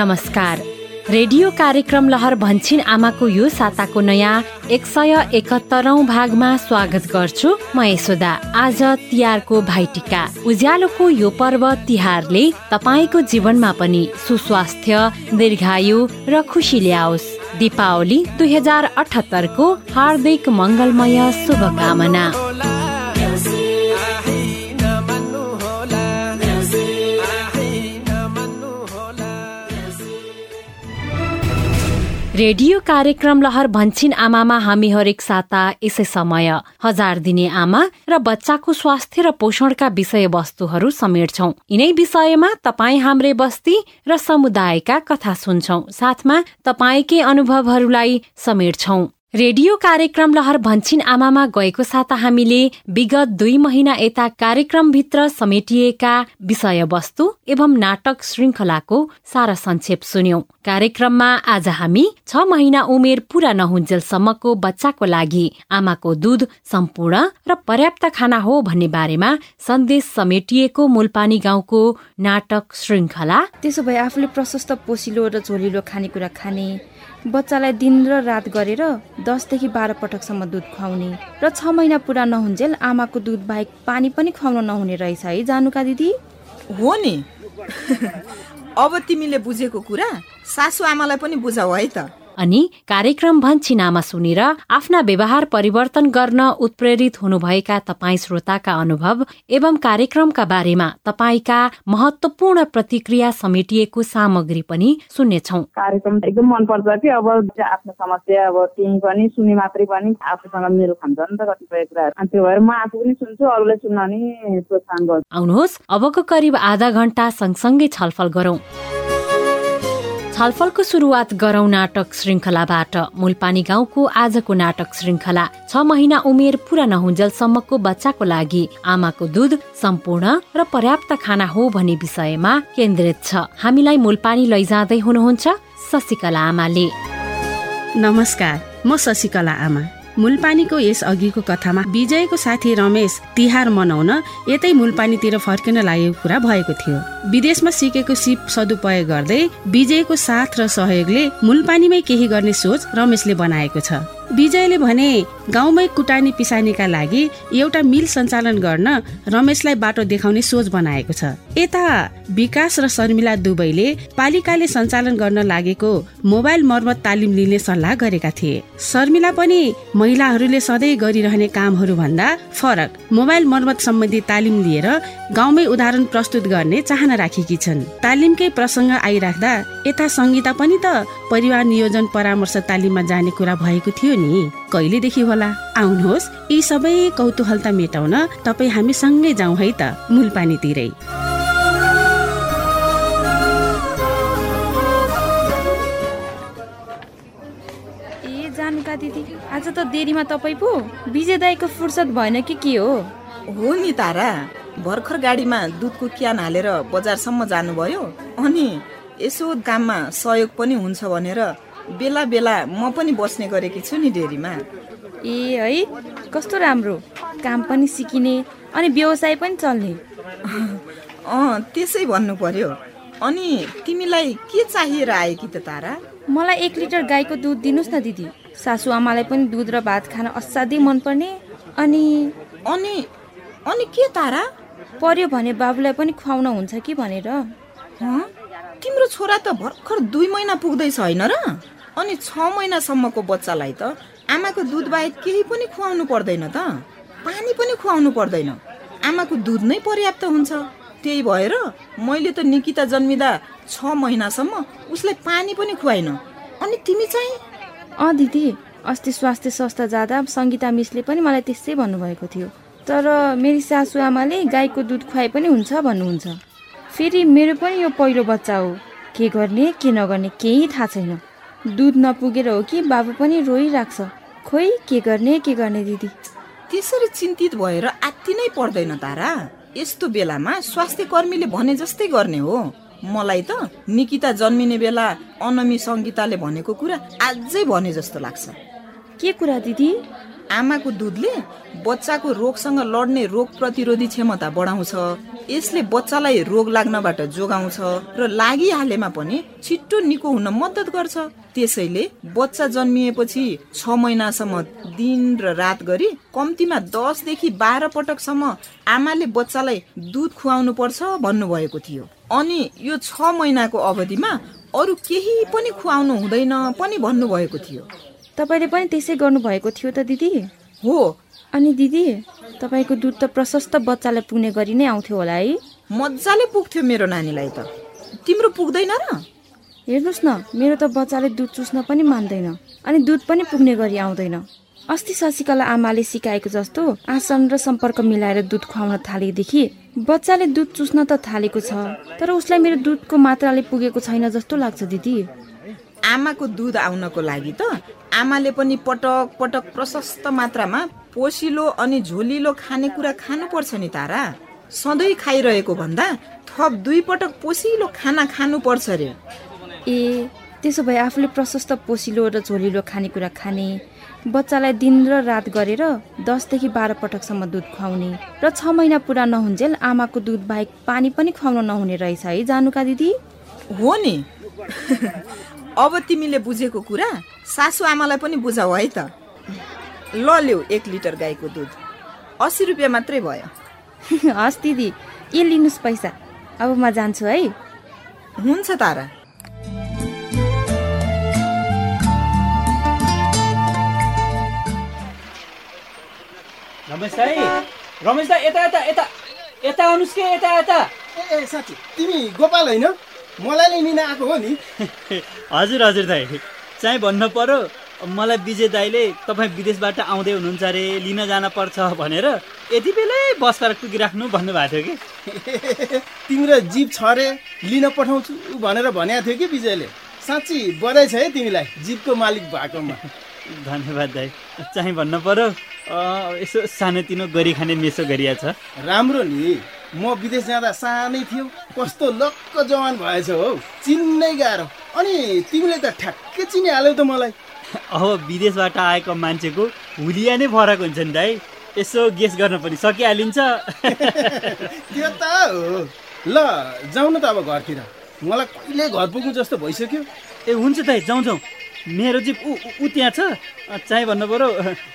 नमस्कार। रेडियो कार्यक्रम लहर भन्छिन आमाको यो साताको नयाँ एक सय एकहत्तरौं भागमा स्वागत गर्छु म यशोदा। आज तिहारको भाइटिका। उज्यालोको यो पर्व तिहारले तपाईँको जीवनमा पनि सुस्वास्थ्य दीर्घायु र खुसी ल्याओस्। दीपावली दुई हजार अठहत्तरको हार्दिक मङ्गलमय शुभकामना। रेडियो कार्यक्रम लहर भन्छिन आमामा हामी हरेक साता यसै समय। हजार दिने आमा र बच्चाको स्वास्थ्य र पोषणका विषयवस्तुहरू समेट्छौ। यिनै विषयमा तपाईँ हाम्रे बस्ती र समुदायका कथा सुन्छौ। साथमा तपाईँकै अनुभवहरूलाई समेट्छौ। रेडियो कार्यक्रम लहर भन्छिन आमामा गएको साता हामीले विगत दुई महिना यता कार्यक्रमभित्र समेटिएका विषयवस्तु एवं नाटक श्रृङ्खलाको सारा संक्षेप सुन्यौं। कार्यक्रममा आज हामी छ महिना उमेर पूरा नहुन्जेलसम्मको बच्चाको लागि आमाको दुध सम्पूर्ण र पर्याप्त खाना हो भन्ने बारेमा सन्देश समेटिएको मूलपानी गाउँको नाटक श्रृङ्खला त्यसो भए आफूले प्रशस्त पोसिलो र झोलिलो खानेकुरा खाने बच्चालाई दिन र रात गरेर दसदेखि बाह्र पटकसम्म दुध खुवाउने र छ महिना पुरा नहुन्जेल आमाको दुध बाहेक पानी पनि खुवाउन नहुने रहेछ है जानुका दिदी? हो नि। अब तिमीले बुझेको कुरा सासु आमालाई पनि बुझाऊ है त। अनि कार्यक्रम भन्छिनामा सुनेर आफ्ना व्यवहार परिवर्तन गर्न उत्प्रेरित हुनुभएका तपाईँ श्रोताका अनुभव एवं कार्यक्रमका बारेमा तपाईँका महत्वपूर्ण प्रतिक्रिया समेटिएको सामग्री पनि सुन्नेछौ। कार्यक्रम एकदम मनपर्छ कि अब आफ्नो समस्या अब तिमी पनि सुने मात्रै पनि आफूसँग मेल खान्छ नि त कतिपय कुराहरू। त्यो भएर म आफू पनि सुन्छु अरूलाई सुन्न नि प्रोत्साहन गर्छु। आउनुहोस् अबको करिब आधा घण्टा सँगसँगै छलफल गरौं। छलफलको सुरुवात गरौं नाटक श्रृङ्खलाबाट मूलपानी गाउँको आजको नाटक श्रृङ्खला छ महिना उमेर पुरा नहुन्जेलसम्मको बच्चाको लागि। आमाको दुध सम्पूर्ण र पर्याप्त खाना हो भन्ने विषयमा केन्द्रित छ। हामीलाई मूलपानी लैजाँदै हुनुहुन्छ शशिकला आमाले। नमस्कार म शशिकला आमा। मूलपानीको यस अघिको कथामा विजयको साथी रमेश तिहार मनाउन यतै मूलपानीतिर फर्किन लागेको कुरा भएको थियो। विदेशमा सिकेको सिप सदुपयोग गर्दै विजयको साथ र सहयोगले मूलपानीमै केही गर्ने सोच रमेशले बनाएको छ। विजयले भने गाउँमै कुटानी पिसानीका लागि एउटा मिल सञ्चालन गर्न रमेशलाई बाटो देखाउने सोच बनाएको छ। यता विकास र शर्मिला दुवैले पालिकाले सञ्चालन गर्न लागेको मोबाइल मर्मत तालिम लिने सल्लाह गरेका थिए। शर्मिला पनि महिलाहरूले सधैँ गरिरहने कामहरू भन्दा फरक मोबाइल मर्मत सम्बन्धी तालिम लिएर गाउँमै उदाहरण प्रस्तुत गर्ने चाहना राखेकी छन्। तालिमकै प्रसङ्ग आइराख्दा यता सङ्गीता पनि त परिवार नियोजन परामर्श तालिममा जाने कुरा भएको थियो नि कहिलेदेखि होला? आउनुहोस् यी सबै कौतूहलता मेटाउन तपाईँ हामी सँगै जाउँ है त मूलपानीतिरै। ए जानुका दिदी आज त देरीमा तपाईँ पो? विजय दाईको फुर्सद भएन कि के हो? हो नि तारा भर्खर गाडीमा दुधको क्यान हालेर बजारसम्म जानुभयो। अनि यसो काममा सहयोग पनि हुन्छ भनेर बेला बेला म पनि बस्ने गरेकी छु नि डेरीमा। ए है? कस्तो राम्रो। काम पनि सिकिने अनि व्यवसाय पनि चल्ने। अँ त्यसै भन्नु पर्यो अनि तिमीलाई के चाहिएर आएकी त तारा? मलाई एक लिटर गाईको दुध दिनुहोस् न दिदी। सासु आमालाई पनि दुध र भात खान असाध्यै मनपर्ने। अनि अनि अनि के तारा? पर्यो भने बाबुलाई पनि खुवाउन हुन्छ कि भनेर? तिम्रो छोरा त भर्खर दुई महिना पुग्दैछ होइन र? अनि छ महिनासम्मको बच्चालाई त आमाको दुध बाहेक केही पनि खुवाउनु पर्दैन त। पानी पनि खुवाउनु पर्दैन। आमाको दुध नै पर्याप्त हुन्छ। त्यही भएर मैले त निकिता जन्मिँदा छ महिनासम्म उसलाई पानी पनि खुवाइन। अनि तिमी चाहिँ? अँ दिदी अस्ति स्वास्थ्य संस्था जाँदा सङ्गीता मिसले पनि मलाई त्यसै भन्नुभएको थियो। तर मेरी सासु आमाले गाईको दुध खुवाए पनि हुन्छ भन्नुहुन्छ। फेरि मेरो पनि यो पहिलो बच्चा हो। के गर्ने के नगर्ने केही थाहा छैन। दुध नपुगेर हो कि बाबु पनि रोइराख्छ। खोइ के गर्ने के गर्ने दिदी? त्यसरी चिन्तित भएर आत्ति नै पर्दैन तारा। यस्तो बेलामा स्वास्थ्य कर्मीले भने जस्तै गर्ने हो। मलाई त निकिता जन्मिने बेला अनमी सङ्गीताले भनेको कुरा अझै भने जस्तो लाग्छ। के कुरा दिदी? आमाको दुधले बच्चाको रोगसँग लड्ने रोग प्रतिरोधी क्षमता बढाउँछ। यसले बच्चालाई रोग लाग्नबाट जोगाउँछ र लागिहालेमा पनि छिट्टो निको हुन मद्दत गर्छ। त्यसैले बच्चा जन्मिएपछि छ महिनासम्म दिन र रात गरी कम्तीमा दसदेखि बाह्र पटकसम्म आमाले बच्चालाई दुध खुवाउनु पर्छ भन्नुभएको थियो। अनि यो छ महिनाको अवधिमा अरू केही पनि खुवाउनु हुँदैन पनि भन्नुभएको थियो। तपाईँले पनि त्यसै गर्नुभएको थियो त दिदी? हो। अनि दिदी तपाईँको दुध त प्रशस्त बच्चालाई पुग्ने गरी नै आउँथ्यो होला है? मजाले पुग्थ्यो मेरो नानीलाई त। तिम्रो पुग्दैन र? हेर्नुहोस् न मेरो त बच्चाले दुध चुस्न पनि मान्दैन अनि दुध पनि पुग्ने गरी आउँदैन। अस्ति शशिकला आमाले सिकाएको जस्तो आसन र सम्पर्क मिलाएर दुध खुवाउन थालेदेखि बच्चाले दुध चुस्न त थालेको छ तर उसलाई मेरो दुधको मात्राले पुगेको छैन जस्तो लाग्छ दिदी। आमाको दुध आउनको लागि त आमाले पनि पटक पटक प्रशस्त मात्रामा पोसिलो अनि झोलिलो खानेकुरा खानुपर्छ नि तारा। सधैँ खाइरहेको भन्दा थप दुई पटक पोसिलो खाना खानुपर्छ रे। ए त्यसो भए आफूले प्रशस्त पोसिलो र झोलिलो खानेकुरा खाने बच्चालाई दिन र रात गरेर दसदेखि बाह्र पटकसम्म दुध खुवाउने र छ महिना पुरा नहुन्जेल आमाको दुध बाहेक पानी पनि खुवाउन नहुने रहेछ है जानुका दिदी? हो नि। अब तिमीले बुझेको कुरा सासु आमालाई पनि बुझाऊ है त। ल ल्याऊ एक लिटर गाईको दुध। अस्सी रुपियाँ मात्रै भयो। हस् दिदी ए लिनुहोस् पैसा। अब म जान्छु है। हुन्छ तारा। रमेश दाई रमेश दाई यता यता यता यता आउनुहोस् कि यता यता? ए ए साथी तिमी गोपाल होइन? मलाई नै लिन आएको हो नि। हजुर हजुर दाई। चाहिँ भन्नु पर्यो मलाई विजय दाईले तपाईँ विदेशबाट आउँदै हुनुहुन्छ अरे लिन जान पर्छ भनेर यति बेलै बस पार्क पुगिराख्नु भन्नुभएको थियो कि? तिम्रो जिप छ अरे लिन पठाउँछु भनेर भनेको थियो कि विजयले? साँच्ची बधाई छ है तिमीलाई जिपको मालिक भएकोमा। धन्यवाद दाई। चाहिँ भन्नु पर्यो यसो सानोतिनो गरी खाने मेसो गरिया छ। राम्रो नि म विदेश जाँदा सानै थियो कस्तो लक्क जवान भएछ हौ। चिन्नै गाह्रो। अनि तिमीले त ठ्याक्कै चिनिहाल्यौ त मलाई। अब विदेशबाट आएको मान्छेको हुलिया नै फरक हुन्छ नि दाई यसो गेस गर्न पनि सकिहालिन्छ। त्यो त हो। ल जाउँ न त अब घरतिर। मलाई कहिले घर पुग्नु जस्तो भइसक्यो। ए हुन्छ दाइ जाउँ जाउँ। मेरो जिप ऊ त्यहाँ छ। चाहिँ भन्नु पऱ्यो।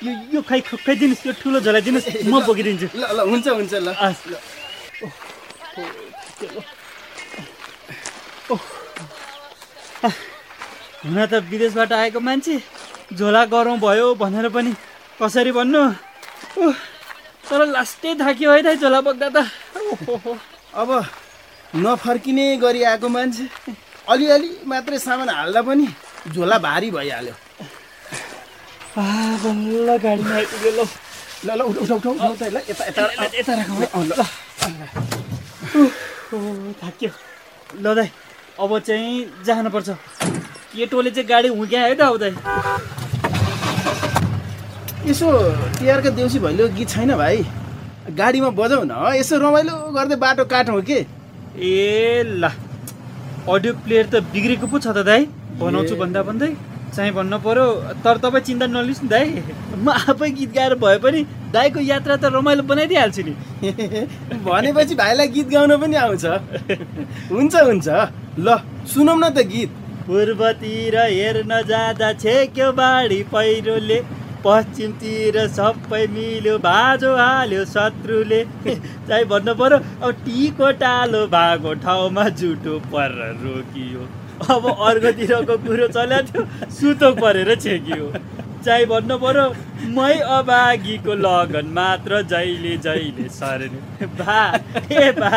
यो यो खाइ खुवाइदिनुहोस् यो ठुलो झोलाइदिनुहोस् म बोकिदिन्छु। ल ल हुन्छ हुन्छ ल। हस्। हुन त विदेशबाट आएको मान्छे झोला गरौँ भयो भनेर पनि कसरी भन्नु? तर लास्टै थाक्यो है दाइ झोला बोक्दा त। अब नफर्किने गरी आएको मान्छे अलिअलि मात्रै सामान हाल्दा पनि झोला भारी भइहाल्यो। बल्ल गाडीमा आइपुग्यो ल ल ल उठ उठ उठ उठ ल यता यता यता राखौँ ल थाक्यो। ल दाइ अब चाहिँ जानुपर्छ। केटोले चाहिँ गाडी हुँक्यायो है त अब दाइ यसो तिहारको देउसी भैलो गीत छैन भाइ। गाडीमा बजाउ न यसो रमाइलो गर्दै बाटो काटौँ के? ए ल अडियो प्लेयर त बिग्रेको पो छ त दाइ बनाउँछु भन्दा भन्दै। चाहिँ भन्नु पर्यो तर तपाईँ चिन्ता नलिनुहोस् नि दाइ म आफै गीत गाएर भए पनि दाइको यात्रा त रमाइलो बनाइदिइहाल्छु नि। भनेपछि भाइलाई गीत गाउन पनि आउँछ। हुन्छ हुन्छ। ल सुनौँ न त गीत। पूर्वतिर हेर्न जाँदा छेक्यो बाढी पहिरोले पश्चिमतिर सबै मिल्यो बाजो हाल्यो शत्रुले। चाहिँ भन्नु पर्यो अब टीको टालो भएको ठाउँमा जुटो परेर रोकियो। अब अर्कोतिरको कुरो चल्या थियो सुतो परेर छेकियो। चाहिँ भन्नु पर्यो मै अभागीको लगन मात्र जहिले जहिले सर्ने। बा ए बा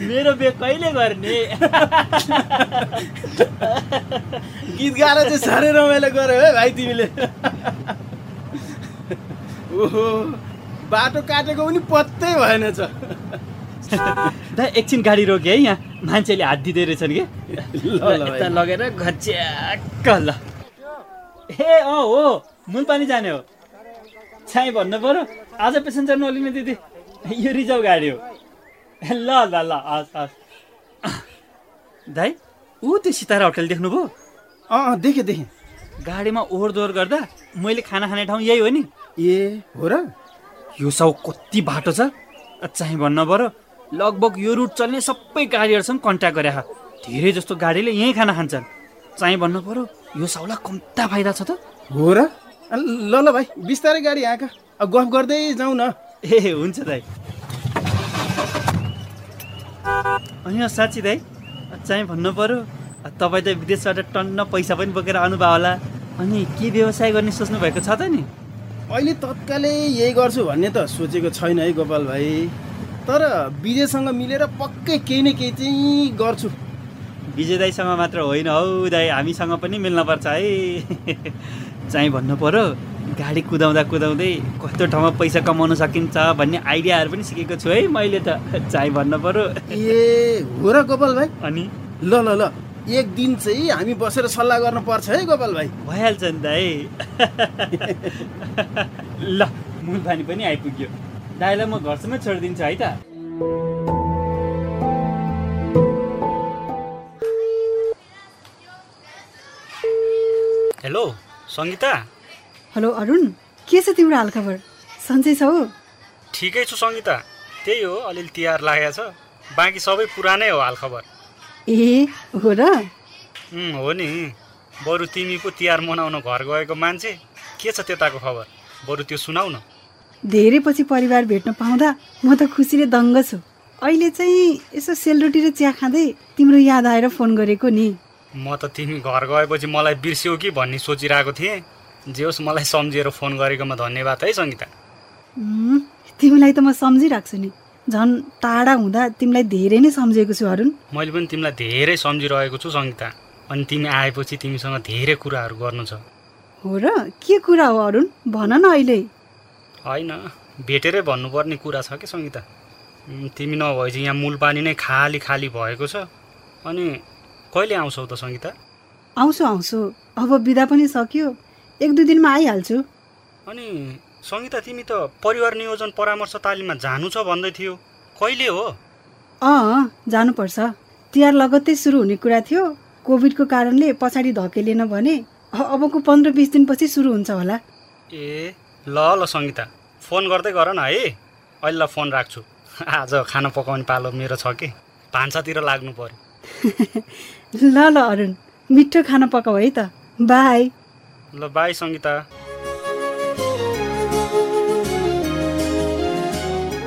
मेरो बे कहिले गर्ने? गीत गाएर चाहिँ साह्रै रमाइलो गर्यो है भाइ तिमीले। ओहो बाटो काटेको पनि पत्तै भएन छ। दा एकछिन गाडी रोक्यो है यहाँ। मान्छेले हात दिँदै रहेछन् कि? यता। लगेर घच्याक्क ल। ए अँ हो। मुलपानी जाने हो। छाइ भन्नु पर्यो। आज पेसेन्जर नलिने दिदी। यो रिजर्भ गाडी हो। ल ल ल हस् हस्। दाइ ऊ त्यो सितारा होटल देख्नुभयो? अँ अँ, देखेँ देखेँ। गाडीमा ओहोर दोहोर गर्दा मैले खाना खाने ठाउँ यही हो नि। ए हो र? यो सब कति बाटो छ? चाहिँ भन्नु पर्यो। लगभग यो रुट चल्ने सबै गाडीहरूसँग कन्ट्याक्ट गरे धेरै जस्तो गाडीले यहीँ खाना खान्छन्। चाहिँ भन्नु पर्यो यो साउला कम्ता फाइदा छ त। हो र? ल ल भाइ बिस्तारै गाडी अब गफ गर्दै जाउँ न। ए हुन्छ दाइ अनि अँ, साँच्ची दाइ चाहिँ भन्नु पर्यो तपाईँ त विदेशबाट टन्न पैसा पनि बोकेर आउनुभयो होला। अनि के व्यवसाय गर्ने सोच्नु भएको छ त नि? अहिले तत्कालै यही गर्छु भन्ने त सोचेको छैन है गोपाल भाइ। तर विजयसँग मिलेर पक्कै केही न केही चाहिँ गर्छु। विजय दाईसँग मात्र होइन हौ दाई हामीसँग पनि मिल्नुपर्छ है। चाहिँ भन्नु पर्यो गाडी कुदाउँदा कुदाउँदै कस्तो ठाउँमा पैसा कमाउन सकिन्छ भन्ने आइडियाहरू पनि सिकेको छु है मैले त चाहिँ भन्नु पर्यो। ए हो र गोपाल भाइ। अनि? ल ल ल एक दिन चाहिँ हामी बसेर सल्लाह गर्नु पर्छ है गोपाल भाइ। भइहाल्छ नि दाई। ल मुल पानी पनि आइपुग्यो। दाईलाई म घरसम्मै छोडिदिन्छु है त। हेलो सङ्गीता? हेलो अरुण के छ तिम्रो हालखबर सन्चै छौ ठिकै छु सङ्गीता। त्यही हो अलिअलि तिहार लागेको छ। बाँकी सबै पुरानै हो हालखबर ए हो र? हो नि। बरु तिमी पो तिहार मनाउन घर गएको मान्छे के छ त्यताको खबर? बरु त्यो सुनाउ न धेरै पछि परिवार भेट्न पाउँदा म त खुसीले दङ्ग छु। अहिले चाहिँ यसो सेलरोटी र चिया खाँदै तिम्रो याद आएर फोन गरेको नि। म त तिमी घर गएपछि मलाई बिर्स्यौ कि भन्ने सोचिरहेको थिएँ। जे होस् मलाई सम्झिएर फोन गरेकोमा धन्यवाद है सङ्गीता। तिमीलाई त म सम्झिरहेको छु नि। झन् टाढा हुँदा तिमीलाई धेरै नै सम्झेको छु अरुण। मैले पनि तिमीलाई धेरै सम्झिरहेको छु सङ्गीता। अनि तिमी आएपछि तिमीसँग धेरै कुराहरू गर्नु छ। हो र के कुरा हो अरुण? भन न अहिले। होइन भेटेरै भन्नुपर्ने कुरा छ कि सङ्गीता? तिमी नभएपछि यहाँ मूल पानी नै खाली खाली भएको छ। अनि कहिले आउँछौ त सङ्गीता? आउँछु आउँछु। अब बिदा पनि सक्यो। एक दुई दिनमा आइहाल्छु। अनि सङ्गीता तिमी त परिवार नियोजन परामर्श तालिममा जानु छ भन्दै थियो। कहिले हो? अँ जानुपर्छ। तिहार लगत्तै सुरु हुने कुरा थियो। कोभिडको कारणले पछाडि धकेलिएन भने अबको पन्ध्र बिस दिनपछि सुरु हुन्छ होला। ए ल ल सङ्गीता फोन गर्दै गर न है। अहिले फोन राख्छु। आज खाना पकाउने पालो मेरो छ कि? भान्सातिर लाग्नु पर्यो। ल ल अरुण मिठो खाना पकाऊ है त। बाई। ल बाई सङ्गीता।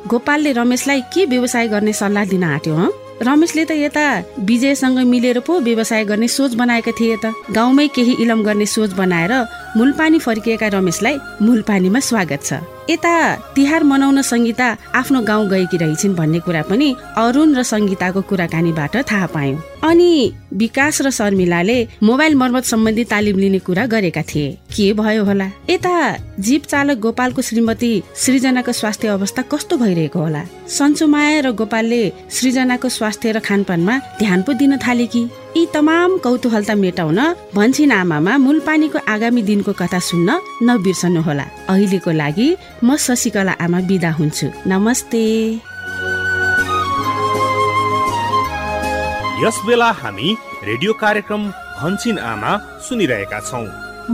गोपालले रमेशलाई के व्यवसाय गर्ने सल्लाह दिन आँट्यो हँ? रमेशले त यता विजयसँग मिलेर पो व्यवसाय गर्ने सोच बनाएका थिए त। गाउँमै केही इलम गर्ने सोच बनाएर मूलपानी फर्किएका रमेशलाई मूलपानीमा स्वागत छ। यता तिहार मनाउन सङ्गीता आफ्नो गाउँ गएकी रहेछिन् भन्ने कुरा पनि अरुण र सङ्गीताको कुराकानीबाट थाहा पायौँ। अनि विकास र शर्मिलाले मोबाइल मर्मत सम्बन्धी तालिम लिने कुरा गरेका थिए। के भयो होला? यता जीप चालक गोपालको श्रीमती सृजनाको स्वास्थ्य अवस्था कस्तो भइरहेको होला? सन्चुमाया र गोपालले सृजनाको स्वास्थ्य र खानपानमा ध्यान पो दिन थाले कि? यी तमाम कौतूहलता मेटाउन भन्छिन आमामा मूलपानीको आगामी दिनको कथा सुन्न नबिर्सनुहोला। अहिलेको लागि म शशिकला आमा बिदा हुन्छु। नमस्ते। यस बेला हामी रेडियो कार्यक्रम भन्छिन आमा सुनिरहेका छौँ।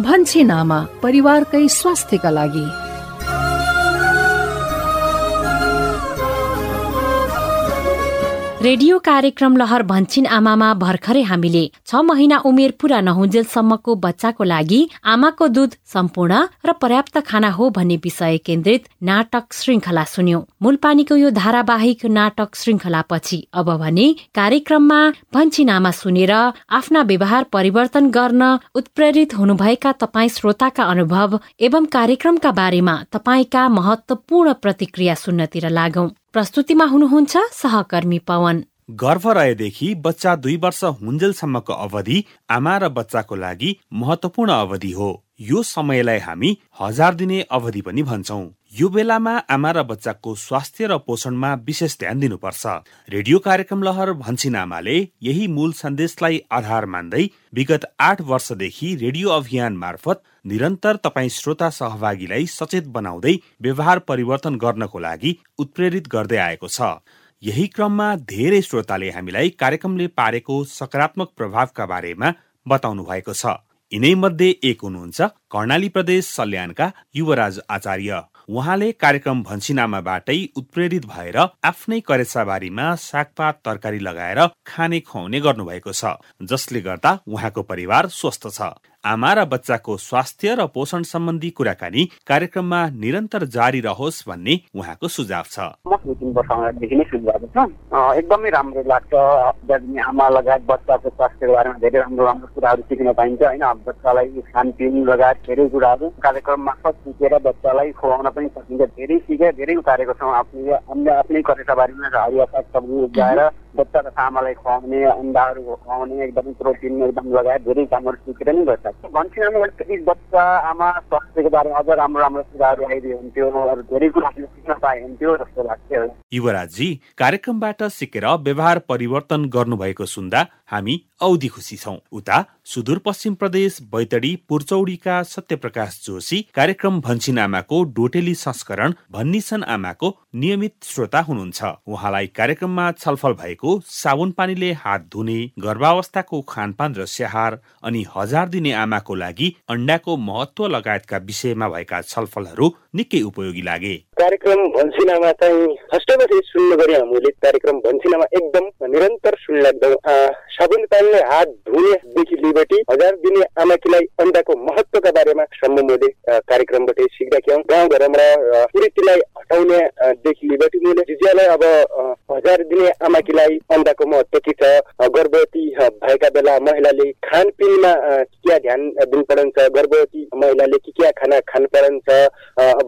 भन्छिन आमा परिवारकै स्वास्थ्यका लागि। रेडियो कार्यक्रम लहर भन्छिन आमामा भर्खरै हामीले। छ महिना उमेर पूरा नहुन्जेलसम्मको बच्चाको लागि आमाको दूध सम्पूर्ण र पर्याप्त खाना हो भन्ने विषय केन्द्रित नाटक श्रृङ्खला सुन्यौं। मूलपानीको यो धारावाहिक नाटक श्रृङ्खलापछि अब भने कार्यक्रममा भन्छिन आमा सुनेर आफ्ना व्यवहार परिवर्तन गर्न उत्प्रेरित हुनुभएका तपाईँ श्रोताका अनुभव एवं कार्यक्रमका बारेमा तपाईँका महत्वपूर्ण प्रतिक्रिया सुन्नतिर लागौं। प्रस्तुतिमा हुनुहुन्छ सहकर्मी पवन। गर्भ रहेदेखि बच्चा दुई वर्ष हुन्जेलसम्मको अवधि आमा र बच्चाको लागि महत्वपूर्ण अवधि हो। यो समयलाई हामी हजार दिने अवधि पनि भन्छौँ। यो बेलामा आमा र बच्चाको स्वास्थ्य र पोषणमा विशेष ध्यान दिनुपर्छ। रेडियो कार्यक्रम लहर भन्छिन आमाले यही मूल सन्देशलाई आधार मान्दै विगत आठ वर्षदेखि रेडियो अभियान मार्फत निरन्तर तपाईँ श्रोता सहभागीलाई सचेत बनाउँदै व्यवहार परिवर्तन गर्नको लागि उत्प्रेरित गर्दै आएको छ। यही क्रममा धेरै श्रोताले हामीलाई कार्यक्रमले पारेको सकारात्मक प्रभावका बारेमा बताउनु भएको छ। यिनै मध्ये एक हुनुहुन्छ कर्णाली प्रदेश सल्यानका युवराज आचार्य। उहाँले कार्यक्रम भन्छिनामाबाटै उत्प्रेरित भएर आफ्नै करेसाबारीमा सागपात तरकारी लगाएर खाने खुवाउने गर्नुभएको छ। जसले गर्दा उहाँको परिवार स्वस्थ छ। आमा र बच्चाको स्वास्थ्य र पोषण सम्बन्धी कुराकानी कार्यक्रममा निरन्तर जारी रहोस् भन्ने उहाँको सुझाव छ। म तिन नै सुरु भएको छ एकदमै राम्रो लाग्छ। आमा लगायत बच्चाको स्वास्थ्यको बारेमा धेरै राम्रो राम्रो कुराहरू सिक्न पाइन्छ होइन? बच्चालाई खानपिन लगायत धेरै कुराहरू कार्यक्रम मार्फत सिकेर बच्चालाई खुवाउन पनि सकिन्छ। धेरै सिके धेरै उतारेको छौँ। आफ्नो अन्य आफ्नै करेसाबारीमा हरिया सागसब्जी उब्जाएर बच्चा तथा आमालाई खुवाउने अन्डाहरू खुवाउने एकदमै प्रोटिन एकदम लगायत धेरै कामहरू सिकेर नै गर्छ भन्छु बच्चा आमा स्वास्थ्यको बारेमा अझ राम्रो राम्रो कुराहरू आइदियो हुन्थ्यो अरू धेरै कुराहरू सिक्न पाए हुन्थ्यो जस्तो लाग्थ्यो युवराजजी कार्यक्रमबाट सिकेर व्यवहार परिवर्तन गर्नुभएको सुन्दा हामी औधी खुसी छौँ। उता सुदूरपश्चिम प्रदेश बैतडी पुर्चौडीका सत्यप्रकाश जोशी कार्यक्रम भन्छिन आमाको डोटेली संस्करण भन्निसन आमाको नियमित श्रोता हुनुहुन्छ। उहाँलाई कार्यक्रममा छलफल भएको साबुन पानीले हात धुने गर्भावस्थाको खानपान र स्याहार अनि हजार दिने आमाको लागि अन्डाको महत्व लगायतका विषयमा भएका छलफलहरू निकै उपयोगी लागे। कार्यक्रम भन्सिनामा चाहिँ फर्स्टबाट सुन्नु गरे हामीले कार्यक्रम भन्सिनामा एकदम निरन्तर सुनिलाग्दो साबुन पानीले हात धुनेदेखि लिबटी हजार दिने आमाकीलाई अन्डाको महत्वका बारेमा सम्म कार्यक्रमबाट सिक्दा गाउँघरमा कुरीतिलाई हटाउनेदेखि लिबटी मैले जिज्यालाई अब हजार दिने आमाकीलाई अन्डाको महत्व के छ गर्भवती भएका बेला महिलाले खानपिनमा क्या ध्यान दिनु पर्छ गर्भवती महिलाले के क्या खाना खानु पर्छ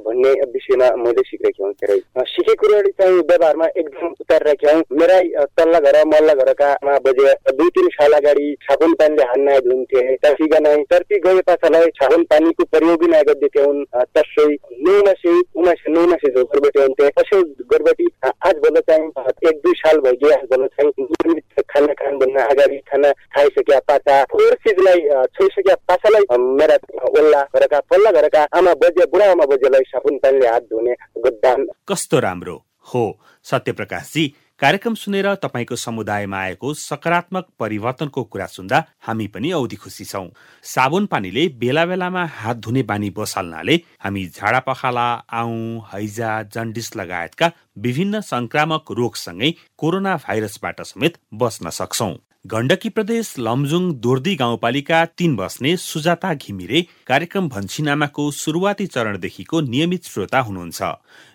भन्ने विषयमा मैले सिकेको हौँ धेरै सिकेको कुराहरू चाहिँ व्यवहारमा एकदम उतार राख्यौँ। मेरा तल्ला घर मल्ला घरका आमा बजे दुई तिन साल अगाडि साबुन पानीले नआइ धुन्थे। तर्फी नै तर्फी गए पछाडि साबुन पानीको प्रयोग नै गर्दै हुन् तसै नौ मासे उमासे नौ मासे झोकर बेटे हुन्थे कसै गर्भवती आज भोलि चाहिँ एक दुई साल भइगयो आज भोलि चाहिँ। नियमित खाना खानुभन्दा अगाडि खाना खाइसक्या पाचा फोहोर चिजलाई छोइसक्या पाछालाई मेरा ओल्ला घरका पल्ला घरका आमा बजे बुढा आमा बजेलाई साबुन पानीले हात धुने गद्दान। कस्तो राम्रो हो सत्यप्रकाशजी। कार्यक्रम सुनेर तपाईँको समुदायमा आएको सकारात्मक परिवर्तनको कुरा सुन्दा हामी पनि औधी खुसी छौँ। साबुन पानीले बेला बेलामा हात धुने बानी बसाल्नाले हामी झाडा पखाला आउँ हैजा जन्डिस लगायतका विभिन्न संक्रामक रोगसँगै कोरोना भाइरसबाट समेत बस्न सक्छौँ। गण्डकी प्रदेश लमजुङ दोर्दी गाउँपालिका तीन बस्ने सुजाता घिमिरे कार्यक्रम भन्छिनामाको सुरुवाती चरणदेखिको नियमित श्रोता हुनुहुन्छ।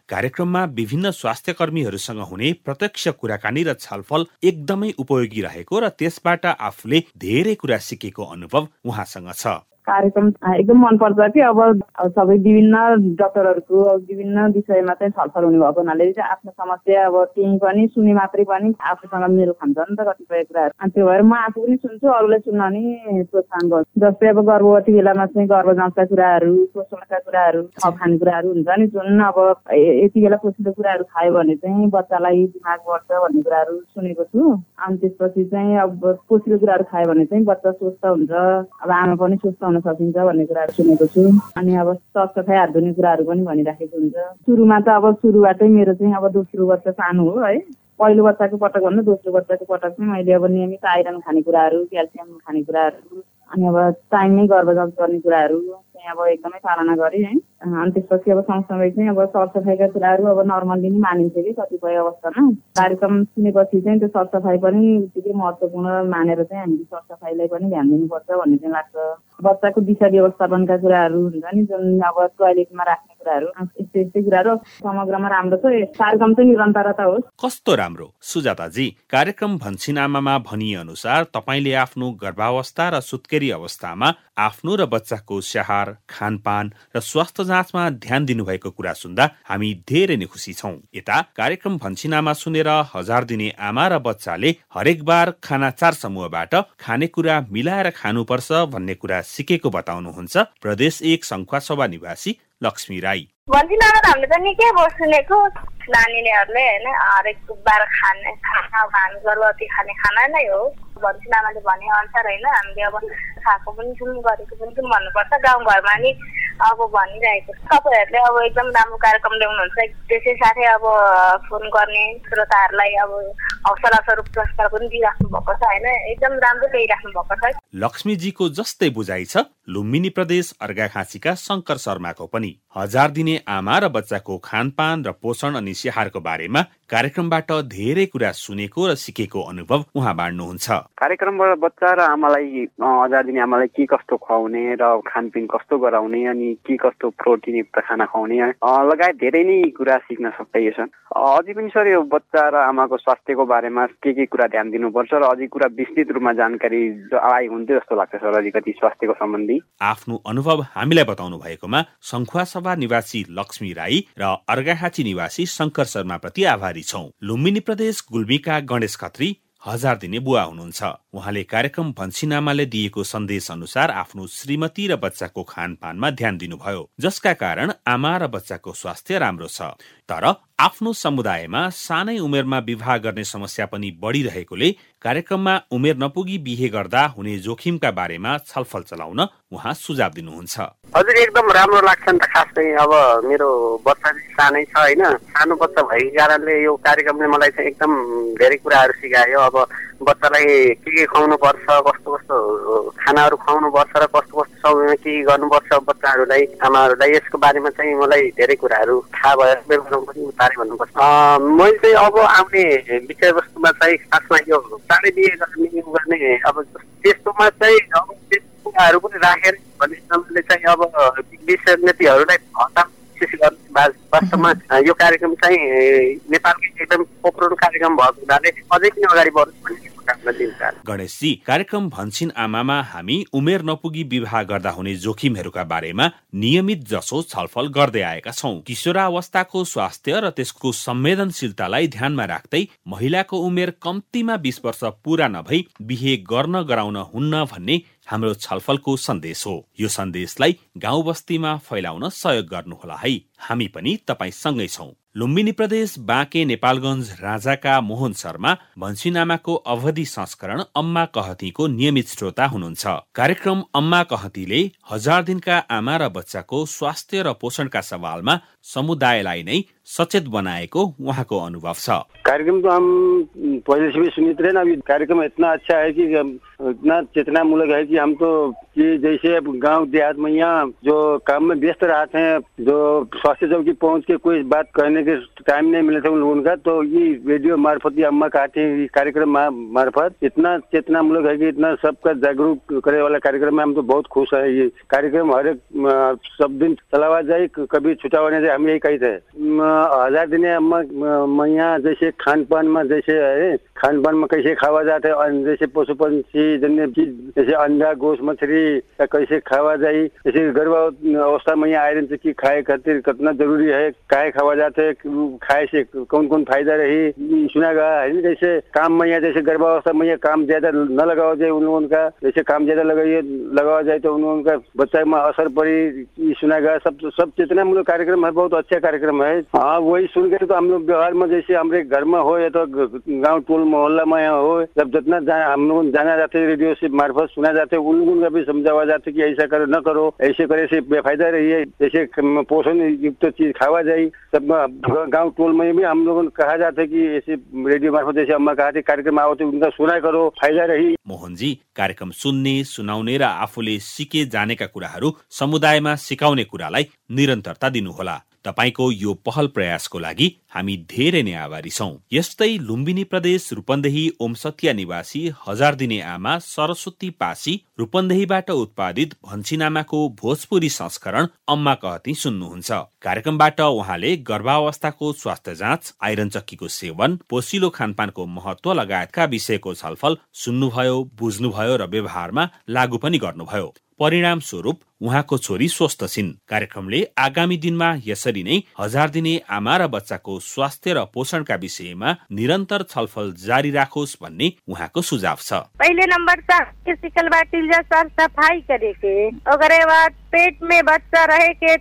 कार्यक्रममा विभिन्न स्वास्थ्य कर्मीहरूसँग हुने प्रत्यक्ष कुराकानी र छलफल एकदमै उपयोगी रहेको र त्यसबाट आफूले धेरै कुरा सिकेको अनुभव उहाँसँग छ। कार्यक्रम एकदम मनपर्छ कि अब सबै विभिन्न डक्टरहरूको विभिन्न विषयमा चाहिँ छलफल हुने भएको हुनाले चाहिँ आफ्नो समस्या अब त्यहीँ पनि सुने मात्रै पनि आफूसँग मेल खान्छ नि त कतिपय कुराहरू। अनि त्यो भएर म आफू पनि सुन्छु अरूले सुन्न नि प्रोत्साहन गर्छु। जस्तै अब गर्भवती बेलामा चाहिँ गर्भ जाँचका कुराहरू पोषणका कुराहरू थप खानेकुराहरू हुन्छ नि जुन अब यति बेला पोषिलो कुराहरू खायो भने चाहिँ बच्चालाई दिमाग बढ्छ भन्ने कुराहरू सुनेको छु। अनि त्यसपछि चाहिँ अब पोषिलो कुराहरू खायो भने चाहिँ बच्चा स्वस्थ हुन्छ अब आमा पनि स्वस्थ हुन सकिन्छ भन्ने कुराहरू सुनेको छु। अनि अब सरसफाइ हात धुने कुराहरू पनि भनिराखेको हुन्छ। सुरुमा त अब सुरुबाटै मेरो चाहिँ अब दोस्रो बच्चा सानो हो है। पहिलो बच्चाको पटक भन्दा दोस्रो बच्चाको पटक चाहिँ मैले अब नियमित आइरन खानेकुराहरू क्याल्सियम खानेकुराहरू अनि अब टाइममै गर्भ जाँच गर्ने कुराहरू। अब एकदमै पालना गरे है। अनि त्यसपछि अब सँगसँगै चाहिँ अब सरसफाइका कुराहरू अब नर्मल्ली नै मानिन्छ कि कतिपय अवस्थामा। कार्यक्रम सुनेपछि चाहिँ त्यो सरसफाइ पनि उत्तिकै महत्त्वपूर्ण मानेर चाहिँ हामीले सरसफाइलाई पनि ध्यान दिनुपर्छ भन्ने चाहिँ लाग्छ। बच्चाको दिशा व्यवस्थापनका कुराहरू हुन्छ नि जुन अब टोयलेटमा राख्ने कुराहरू यस्तै यस्तै कुराहरू। समग्रमा राम्रो छ कार्यक्रम चाहिँ निरन्तरता होस् कस्तो राम्रो? सुजाताजी कार्यक्रम भन्छिन आमामा भनिए अनुसार तपाईँले आफ्नो गर्भावस्था र सुत्केरी अवस्थामा आफ्नो र बच्चाको स्याहार खानपान र स्वास्थ्य जाँचमा ध्यान दिनुभएको कुरा सुन्दा हामी धेरै नै खुसी छौँ। यता कार्यक्रम भन्छिनामा सुनेर हजार दिने आमा र बच्चाले हरेक बार खाना चार समूहबाट खानेकुरा मिलाएर खानुपर्छ भन्ने कुरा सिकेको बताउनुहुन्छ प्रदेश एक सभा निवासी लक्ष्मी राई। भन्छिनामा त हामीले त नानीहरूले होइन हरेक बार खाने खाना गर्भवती खाने खाना नै हो। भन्छिनामाले भने अनुसार होइन हामीले अब खाएको पनि छौँ गरेको पनि छौँ भन्नुपर्छ गाउँघरमा नि अब भनिरहेको तपाईँहरूले अब एकदम राम्रो कार्यक्रम ल्याउनुहुन्छ। त्यसै साथै अब फोन गर्ने श्रोताहरूलाई अब हौसला स्वरूप पुरस्कार पनि दिइराख्नु भएको छ होइन? एकदम राम्रो ल्याइराख्नु भएको छ। लक्ष्मीजीको जस्तै बुझाइ छ लुम्बिनी प्रदेश अर्घाखाँचीका शङ्कर शर्माको पनि। हजार दिने आमा र बच्चाको खानपान र पोषण अनि स्याहारको बारेमा कार्यक्रमबाट धेरै कुरा सुनेको र सिकेको अनुभव उहाँ बाँड्नुहुन्छ। कार्यक्रमबाट बच्चा र आमालाई हजार दिने आमालाई के कस्तो खुवाउने र खानपिन कस्तो गराउने अनि के कस्तो प्रोटिनयुक्त खाना खुवाउने लगायत धेरै नै कुरा सिक्न सकिएछ अझै पनि सर यो बच्चा र आमाको स्वास्थ्यको बारेमा के के कुरा ध्यान दिनुपर्छ र अझै कुरा विस्तृत रूपमा जानकारी आइ हुन्थ्यो जस्तो लाग्छ सर अलिकति स्वास्थ्यको सम्बन्धी। आफ्नो अनुभव हामीलाई बताउनु भएकोमा सङ्खुवासभा निवासी लक्ष्मी राई र अर्घाखाँची निवासी शङ्कर शर्माप्रति आभारी। तयारी छौं। लुम्बिनी प्रदेश गुल्मीका गणेश खत्री हजार दिने बुवा हुनुहुन्छ। उहाँले कार्यक्रम भन्छिनामाले दिएको सन्देश अनुसार आफ्नो श्रीमती र बच्चाको खानपानमा ध्यान दिनुभयो जसका कारण आमा र बच्चाको स्वास्थ्य राम्रो छ। तर आफ्नो समुदायमा सानै उमेरमा विवाह गर्ने समस्या पनि बढिरहेकोले कार्यक्रममा उमेर नपुगी बिहे गर्दा हुने जोखिमका बारेमा छलफल चलाउन उहाँ सुझाव दिनुहुन्छ। हजुर एकदम राम्रो लाग्छ नि त खास अब मेरो बच्चा सानै छ होइन? सानो बच्चा भएको कारणले यो कार्यक्रमले मलाई चाहिँ एकदम धेरै कुराहरू सिकायो। अब बच्चालाई के के खुवाउनु पर्छ कस्तो कस्तो खानाहरू खुवाउनु पर्छ र कस्तो कस्तो समयमा के गर्नुपर्छ बच्चाहरूलाई आमाहरूलाई यसको बारेमा चाहिँ मलाई धेरै कुराहरू थाहा भयो। पनि उतारे भन्नुपर्छ। मैले चाहिँ अब आउने विषयवस्तुमा चाहिँ खासमा यो चाँडै बिहे गर्ने गर्ने अब त्यस्तोमा चाहिँ अब त्यस्तो कुराहरू पनि राखेर भन्ने चाहिँ अब विषय हतार कोसिस गर्ने वास्तवमा यो कार्यक्रम चाहिँ नेपालको एकदम पोखरो कार्यक्रम भएको हुनाले अझै पनि अगाडि बढ्नु गणेशजी कार्यक्रम भन्छिन आमामा हामी उमेर नपुगी विवाह गर्दा हुने जोखिमहरूका बारेमा नियमित जसो छलफल गर्दै आएका छौँ। किशोरावस्थाको स्वास्थ्य र त्यसको संवेदनशीलतालाई ध्यानमा राख्दै महिलाको उमेर कम्तीमा बिस वर्ष पूरा नभई बिहे गर्न गराउन हुन्न भन्ने हाम्रो छलफलको सन्देश हो। यो सन्देशलाई गाउँ बस्तीमा फैलाउन सहयोग गर्नुहोला है। हामी पनि सँगै छौँ। लुम्बिनी प्रदेश बाँके नेपालगञ्ज राजाका मोहन शर्मा भन्छिनामाको अवधि संस्करण अम्मा कहतीको नियमित श्रोता हुनुहुन्छ। कार्यक्रम अम्मा कहतीले हजार दिनका आमा र बच्चाको स्वास्थ्य र पोषणका सवालमा समुदायलाई नै सचेत बनाएको उहाँको अनुभव छ। कार्यक्रम तो हम पहले से भी सुनित रहे अभी कार्यक्रम इतना अच्छा है कि इतना चेतनामूलक है कि हम तो कि जैसे गांव देहात में यहाँ जो काम में व्यस्त रहते हैं जो स्वास्थ्य चौकी पहुँच के कोई बात कहने के टाइम नहीं मिले थे उनका तो ये रेडियो मार्फत, या अम्मा कहते हैं कार्यक्रम मार्फत इतना चेतनामूलक है कि इतना सबका जागरूक करे वाला कार्यक्रम है हम तो बहुत खुश है। ये कार्यक्रम हर एक सब दिन चलावा जाए, कभी छुटावा नहीं जाए, हम यही कही थे हज़ार दिन अम्मा यहाँ जैसे खान पान में जैसे है खान पान में कैसे खावा जाते हैं जैसे पशु पंछी जन्य चीज़ जैसे अंडा, गोश, मछली कैसे खावा जाए, जैसे गर्भ अवस्था में आयरन की खाए खातिर कितना ज़रूरी है काय खावा जाते, खाए से कौन कौन फ़ायदा रही? सुना गया है जैसे काम में यहाँ जैसे गर्भावस्था में यहाँ काम ज़्यादा न लगाओ जाए उन लोगों का, जैसे काम ज़्यादा लगाइए लगावा जाए तो उन लोगों का बच्चा में असर पड़ी सुना गया, सब सब चेतना मूलक कार्यक्रम है, बहुत अच्छा कार्यक्रम है। हाँ वही सुन के तो हम लोग व्यवहार में जैसे हमारे घर में हो या तो गाँव टोल मोहल्ला में हो, जब जितना हम लोग जाना जाते रेडियो से मार्फत सुना जाते उन लोगों का भी समझावा जाता कि ऐसा करो, न करो, ऐसे करे से बेफायदा रही है जैसे पोषण युक्त चीज खावा जाए सब गांव टोल में भी हम लोगों को कहा जाता है कि ऐसे रेडियो मार्फत जैसे अम्मा कहा थे कार्यक्रम आओ तो उनका सुना करो फायदा रही मोहनजी कार्यक्रम सुन्ने सुनाउने र आफूले सिके जानेका कुराहरू समुदायमा सिकाउने कुरालाई निरन्तरता दिनुहोला तपाईँको यो पहल प्रयासको लागि हामी धेरै नै आभारी छौं। यस्तै लुम्बिनी प्रदेश रूपन्देही ओमसतिया निवासी हजार दिने आमा सरस्वती पासी रूपन्देहीबाट उत्पादित भन्छिनामाको भोजपुरी संस्करण अम्मा कहती सुन्नुहुन्छ। कार्यक्रमबाट उहाँले गर्भावस्थाको स्वास्थ्य जाँच आइरन चक्कीको सेवन पोसिलो खानपानको महत्व लगायतका विषयको छलफल सुन्नुभयो बुझ्नुभयो र व्यवहारमा लागू पनि गर्नुभयो। परिणाम स्वरूप उहाँको छोरी स्वस्थ छिन्। कार्यक्रमले आगामी दिनमा यसरी नै हजार दिने आमा र बच्चाको स्वास्थ्य र पोषणका विषयमा निरन्तर छलफल जारी राखोस् भन्ने उहाँको सुझाव छ। पहले जा साफ सफाई पेट में बच्चा रहे के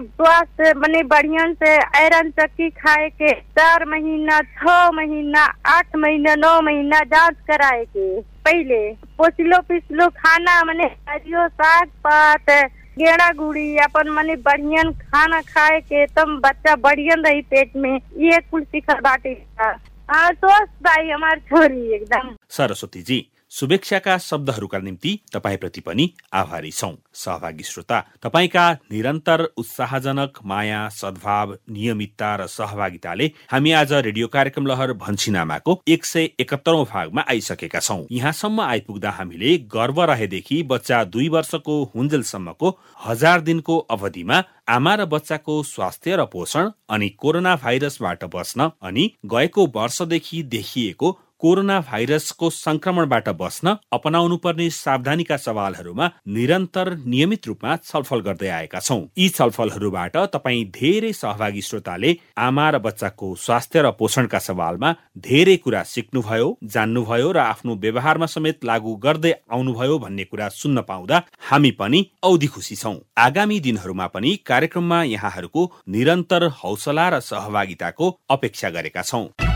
स्वास्थ्य मने बढ़िया से आयरन चक्की खाए के चार महीना छह महीना आठ महीना नौ महीना जांच कराए के पहले पोचलो पिछलो खाना, मने हरियो साग पात, गेड़ा गुड़ी, अपन मने बढ़ियन खाना खाए के तम बच्चा बढ़ियन रही पेट में ये कुल सिखल बाटे। हाँ स्वस्थ भाई, हमारे छोरी, एकदम। सरस्वतीजी शुभेच्छाका शब्दहरूका निम्ति तपाईँप्रति पनि आभारी छौं। सहभागी श्रोता तपाईँका निरन्तर उत्साहजनक माया सद्भाव नियमितता र सहभागिताले हामी आज रेडियो कार्यक्रम लहर भन्छिनामाको एक सय एकहत्तरौं भागमा आइसकेका छौं। यहाँसम्म आइपुग्दा हामीले गर्व रहेदेखि बच्चा दुई वर्षको हुन्जेलसम्मको हजार दिनको अवधिमा आमा र बच्चाको स्वास्थ्य र पोषण अनि कोरोना भाइरसबाट बस्न अनि गएको वर्षदेखि देखिएको कोरोना भाइरसको संक्रमणबाट बस्न अपनाउनु पर्ने सावधानीका सवालहरूमा निरन्तर नियमित रूपमा छलफल गर्दै आएका छौं। यी छलफलहरूबाट तपाईँ धेरै सहभागी श्रोताले आमा र बच्चाको स्वास्थ्य र पोषणका सवालमा धेरै कुरा सिक्नुभयो जान्नुभयो र आफ्नो व्यवहारमा समेत लागू गर्दै आउनुभयो भन्ने कुरा सुन्न पाउँदा हामी पनि औधी खुसी छौं। आगामी दिनहरूमा पनि कार्यक्रममा यहाँहरूको निरन्तर हौसला र सहभागिताको अपेक्षा गरेका छौं।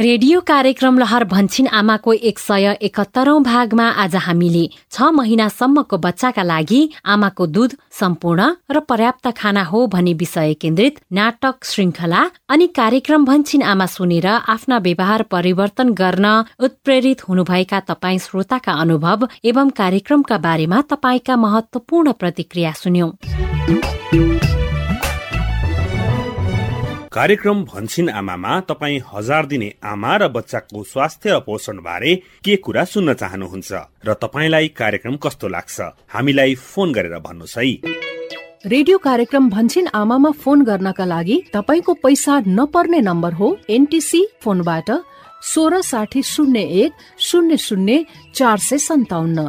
रेडियो कार्यक्रम लहर भन्छिन आमाको एक सय एकहत्तरौं भागमा आज हामीले छ महिनासम्मको बच्चाका लागि आमाको दूध सम्पूर्ण र पर्याप्त खाना हो भन्ने विषय केन्द्रित नाटक श्रृङ्खला अनि कार्यक्रम भन्छिन आमा सुनेर आफ्ना व्यवहार परिवर्तन गर्न उत्प्रेरित हुनुभएका तपाईँ श्रोताका अनुभव एवं कार्यक्रमका बारेमा तपाईँका महत्वपूर्ण प्रतिक्रिया सुन्यौं। कार्यक्रम भन्छिन आमामा तपाईँ हजार दिने आमा र बच्चाको स्वास्थ्य पोषण बारे के कुरा सुन्न चाहनुहुन्छ र तपाईँलाई कार्यक्रम कस्तो लाग्छ हामीलाई फोन गरेर भन्नुहोस् है। रेडियो कार्यक्रम भन्छिन आमामा फोन गर्नका लागि तपाईँको पैसा नपर्ने नम्बर हो एनटिसी फोनबाट सोह्र साठी शून्य एक शून्य शून्य चार सय सन्ताउन्न।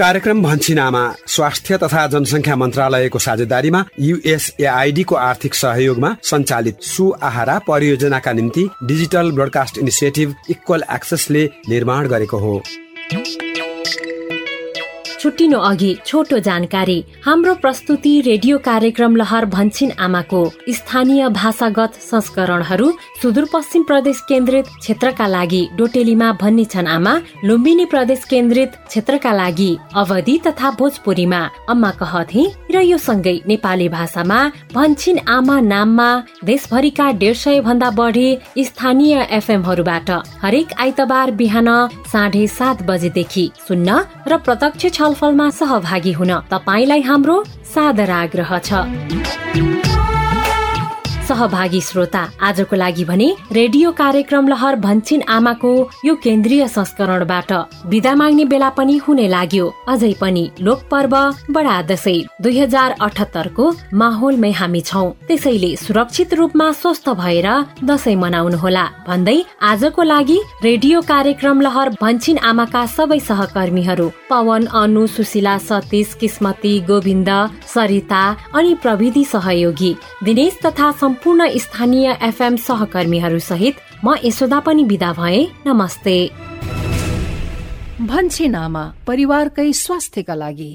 कार्यक्रम भन्छिनामा स्वास्थ्य तथा जनसङ्ख्या मन्त्रालयको साझेदारीमा युएसएआईडीको आर्थिक सहयोगमा सञ्चालित सुआहारा परियोजनाका निम्ति डिजिटल ब्रोडकास्ट इनिसिएटिभ इक्वल एक्सेसले निर्माण गरेको हो। छुट्टिनु अघि छोटो जानकारी। हाम्रो प्रस्तुति रेडियो कार्यक्रम लहर भन्छिन आमाको। स्थानीय भाषागत संस्करणहरू सुदूरपश्चिम प्रदेश केन्द्रित क्षेत्रका लागि डोटेलीमा भन्ने छन् आमा। लुम्बिनी प्रदेश केन्द्रित क्षेत्रका लागि अवधि तथा भोजपुरीमा अम्मा कहथे र यो सँगै नेपाली भाषामा भन्छिन आमा नाममा देशभरिका डेढ सय भन्दा बढी स्थानीय एफएमहरूबाट हरेक आइतबार बिहान साढे सात बजेदेखि सुन्न र प्रत्यक्ष छलफलमा सहभागी हुन तपाईँलाई हाम्रो सादर आग्रह छ। सहभागी श्रोता आजको लागि भने रेडियो कार्यक्रम लहर भन्छिन आमाको यो केन्द्रीय संस्करणबाट विदा माग्ने बेला पनि हुने लाग्यो। अझै पनि लोक पर्व बडा दशैं दुई हजार अठहत्तरको माहौलमै हामी छौ। त्यसैले सुरक्षित रूपमा स्वस्थ भएर दशैं मनाउनुहोला। भन्दै आजको लागि रेडियो कार्यक्रम लहर भन्छिन आमाका सबै सहकर्मीहरू पवन अनु सुशीला सतीश किस्मती गोविन्द सरिता अनि प्रविधि सहयोगी दिनेश तथा सम्पूर्ण स्थानीय एफएम सहकर्मीहरू सहित म यशोदा पनि विदा भए। नमस्ते। भन्छे नामा परिवारकै स्वास्थ्यका लागि।